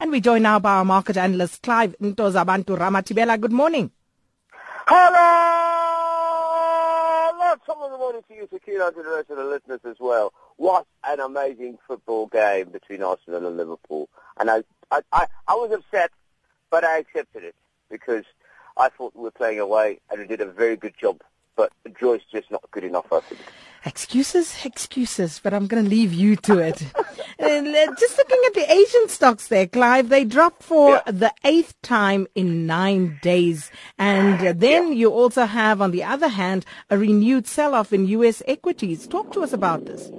And we join now by our market analyst, Clive Ntozabantu Ramathibela. Good morning. Hello! Lots of the morning to you, Sakina, and to the rest of the listeners as well. What an amazing football game between Arsenal and Liverpool. And I, I, I, I was upset, but I accepted it because I thought we were playing away and we did a very good job. But joy's just not good enough, I think. Excuses, excuses, but I'm going to leave you to it. And, uh, Just looking at the Asian stocks there, Clive, they dropped for Yeah. the eighth time in nine days. And then you also have, on the other hand, a renewed sell-off in U.S. equities. Talk to us about this.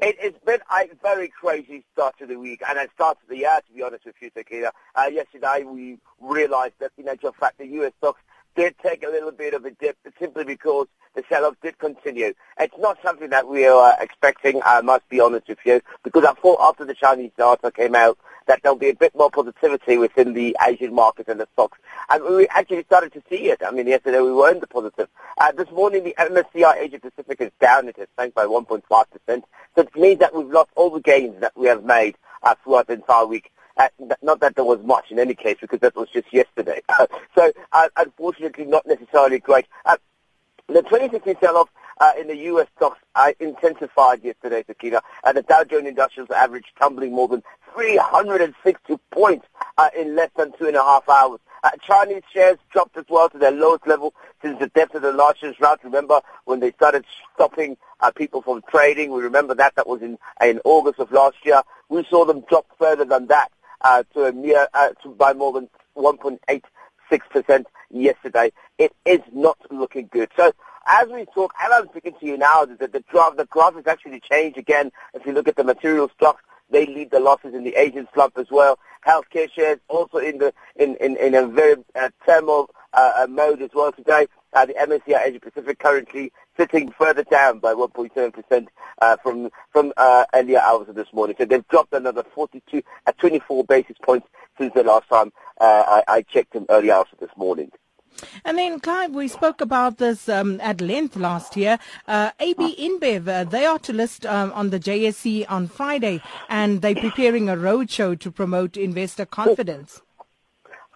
It, it's been a very crazy start to the week, and a start to the year, to be honest with you, Sakina. Uh, yesterday we realized that, in actual fact, the U.S. stocks did take a little bit of a dip simply because the sell-off did continue. It's not something that we are expecting, I must be honest with you, because I thought after the Chinese data came out that there'll be a bit more positivity within the Asian market and the stocks. And we actually started to see it. I mean, yesterday we were in the positive. Uh, this morning the MSCI Asia Pacific is down. It has sank by 1.5%. So it means that we've lost all the gains that we have made uh, throughout the entire week. Uh, not that there was much in any case, because that was just yesterday. so, uh, unfortunately, not necessarily great. Uh, the 2016 sell-off uh, in the U.S. stocks uh, intensified yesterday, Sakina, and the Dow Jones Industrials average tumbling more than 360 points uh, in less than two and a half hours. Uh, Chinese shares dropped as well to their lowest level since the depth of the largest rout. Remember when they started stopping uh, people from trading? We remember that. That was in, in August of last year. We saw them drop further than that uh, to a mere, uh, to, by more than 1.86% yesterday. It is not looking good. So as we talk, as I'm speaking to you now, the, the, graph, the graph has actually changed again. If you look at the material stocks, they lead the losses in the Asian slump as well. Healthcare shares also in the in, in, in a very uh, turmoil uh, uh, mode as well today. Uh, the MSCI Asia Pacific currently sitting further down by 1.7% uh, from from uh, earlier hours of this morning. So they've dropped another 42 at 24 basis points since the last time uh, I, I checked them early hours of this morning. And then, Clive, we spoke about this um, at length last year. Uh, AB InBev, uh, they are to list um, on the JSE on Friday, and they're preparing a roadshow to promote investor confidence.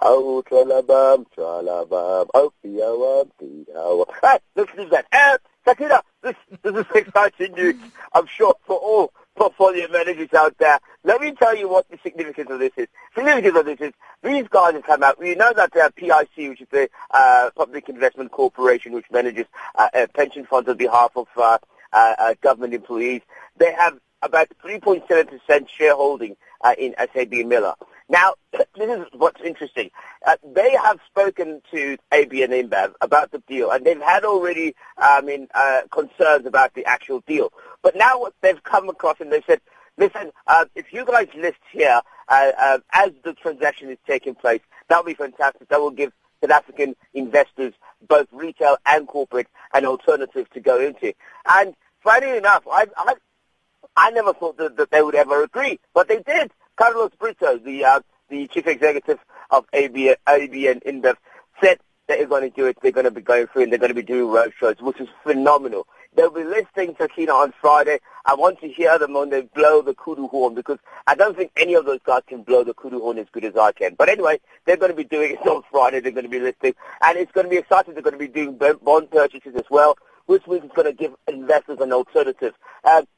Oh, tralabam, tralabam, oh, piawam, piawam. Hey, listen to that. Sakina, this, this is exciting news, I'm sure, for all portfolio managers out there. Let me tell you what the significance of this is. Significance of this is, these guys have come out, we know that uh, PIC, which is the uh, Public Investment Corporation, which manages uh, uh, pension funds on behalf of uh, uh, uh, government employees, they have about 3.7% shareholding in SAB Miller. Now, this is what's interesting. Uh, they have spoken to AB and InBev about the deal, and they've had already, I mean, uh, concerns about the actual deal. But now what they've come across and they've said, listen, uh, if you guys list here uh, uh, as the transaction is taking place, that will be fantastic. That will give South African investors, both retail and corporate, an alternative to go into. And funny enough, I've, I've I never thought that, that they would ever agree, but they did. Carlos Brito, the uh, the chief executive of AB, ABN InBev, said they're going to do it. They're going to be going through and they're going to be doing roadshows, which is phenomenal. They'll be listing Sakina on Friday. I want to hear them when they blow the kudu horn because I don't think any of those guys can blow the kudu horn as good as I can. But anyway, they're going to be doing it on Friday. They're going to be listing, and it's going to be exciting. They're going to be doing bond purchases as well, which means it's going to give investors an alternative. Um,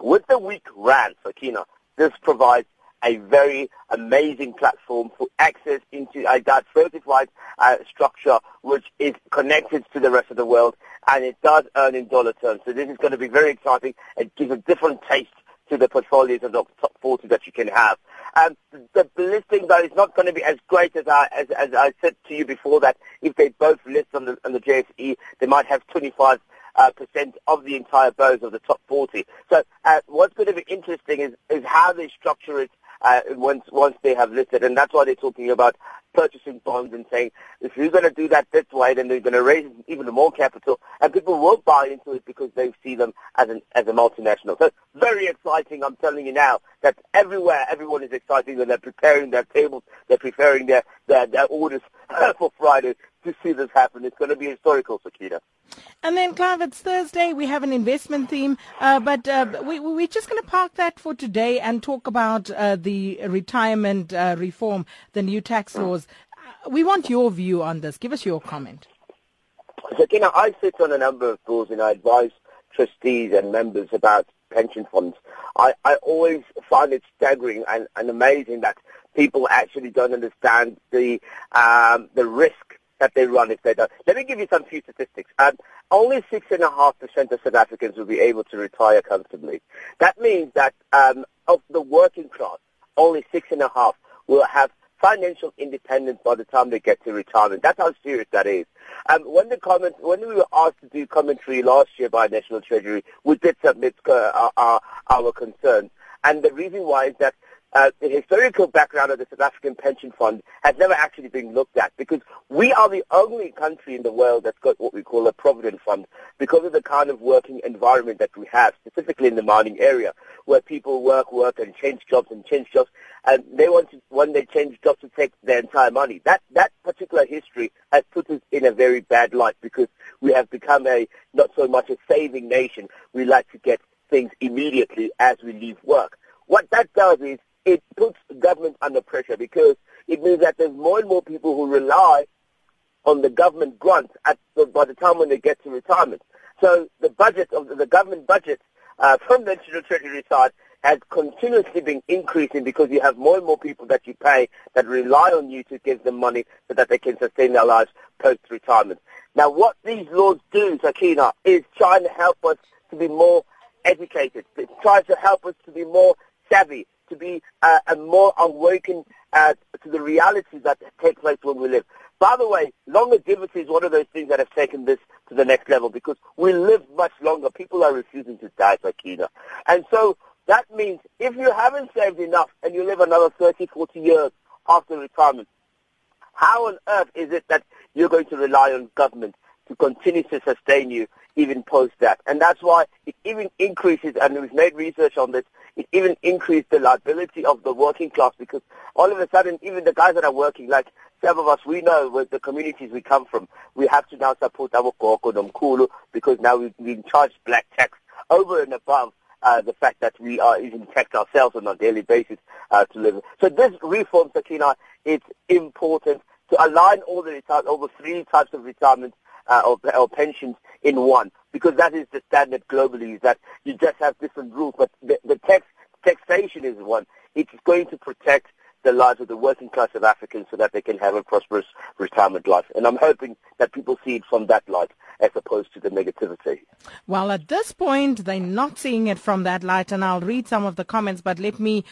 with the weak rand, Sakina, this provides a very amazing platform for access into a diversified uh, structure which is connected to the rest of the world and it does earn in dollar terms. So this is going to be very exciting. It gives a different taste to the portfolios of the top 40 that you can have. Um, the, listing though is not going to be as great as I, as, as I said to you before that if they both list on the, on the JSE, they might have 25 uh, percent of the entire bourse of the top 40. So uh, what's going to be interesting is, is how they structure it uh, once once they have listed, and that's why they're talking about purchasing bonds and saying if you're going to do that this way, then they're going to raise even more capital, and people will buy into it because they see them as an as a multinational. So very exciting. I'm telling you now that everywhere everyone is excited and they're preparing their tables, they're preparing their their, their orders for Friday to see this happen. It's going to be historical, Sakina. And then, Clive, it's Thursday. We have an investment theme, uh, but uh, we, we're just going to park that for today and talk about uh, the retirement uh, reform, the new tax laws. Uh, we want your view on this. Give us your comment. Sakina, I sit on a number of boards and I advise trustees and members about pension funds. I, I always find it staggering and, and amazing that people actually don't understand the um, the risk that they run if they don't. Let me give you some few statistics. Um, only six and a half percent of South Africans will be able to retire comfortably. That means that um, of the working class, only six and a half will have financial independence by the time they get to retirement. That's how serious that is. Um, when the comment, when we were asked to do commentary last year by National Treasury, we did submit uh, our, our concerns. And the reason why is that uh, the historical background of the South African Pension Fund has never actually been looked at because we are the only country in the world that's got what we call a provident fund because of the kind of working environment that we have, specifically in the mining area, where people work, work, and change jobs and change jobs, and they want to, when they change jobs, to take their entire money. That that particular history has put us in a very bad light because we have become a not so much a saving nation. We like to get things immediately as we leave work. What that does is it puts government under pressure because it means that there's more and more people who rely on the government grants at the, by the time when they get to retirement. So the budget of the, the government budget uh, from the National Treasury side has continuously been increasing because you have more and more people that you pay that rely on you to give them money so that they can sustain their lives post-retirement. Now what these laws do, Sakina, is trying to help us to be more educated. It tries to help us to be more savvy to be uh, more awakened uh, to the realities that take place when we live. By the way, longevity is one of those things that have taken this to the next level because we live much longer. People are refusing to die, Sakina. And so that means if you haven't saved enough and you live another 30, 40 years after retirement, how on earth is it that you're going to rely on government to continue to sustain you even post that? And that's why it even increases, and we've made research on this, it even increased the liability of the working class because all of a sudden, even the guys that are working, like some of us, we know with the communities we come from, we have to now support our Koko Kulu because now we've been charged black tax over and above uh, the fact that we are even taxed ourselves on a daily basis uh, to live. So this reform, Sakina, it's important align all the reti- over three types of retirement uh, or, or pensions in one because that is the standard globally, is that you just have different rules. But the, the tax, taxation is one. It's going to protect the lives of the working class of Africans so that they can have a prosperous retirement life. And I'm hoping that people see it from that light as opposed to the negativity. Well, at this point, they're not seeing it from that light, and I'll read some of the comments, but let me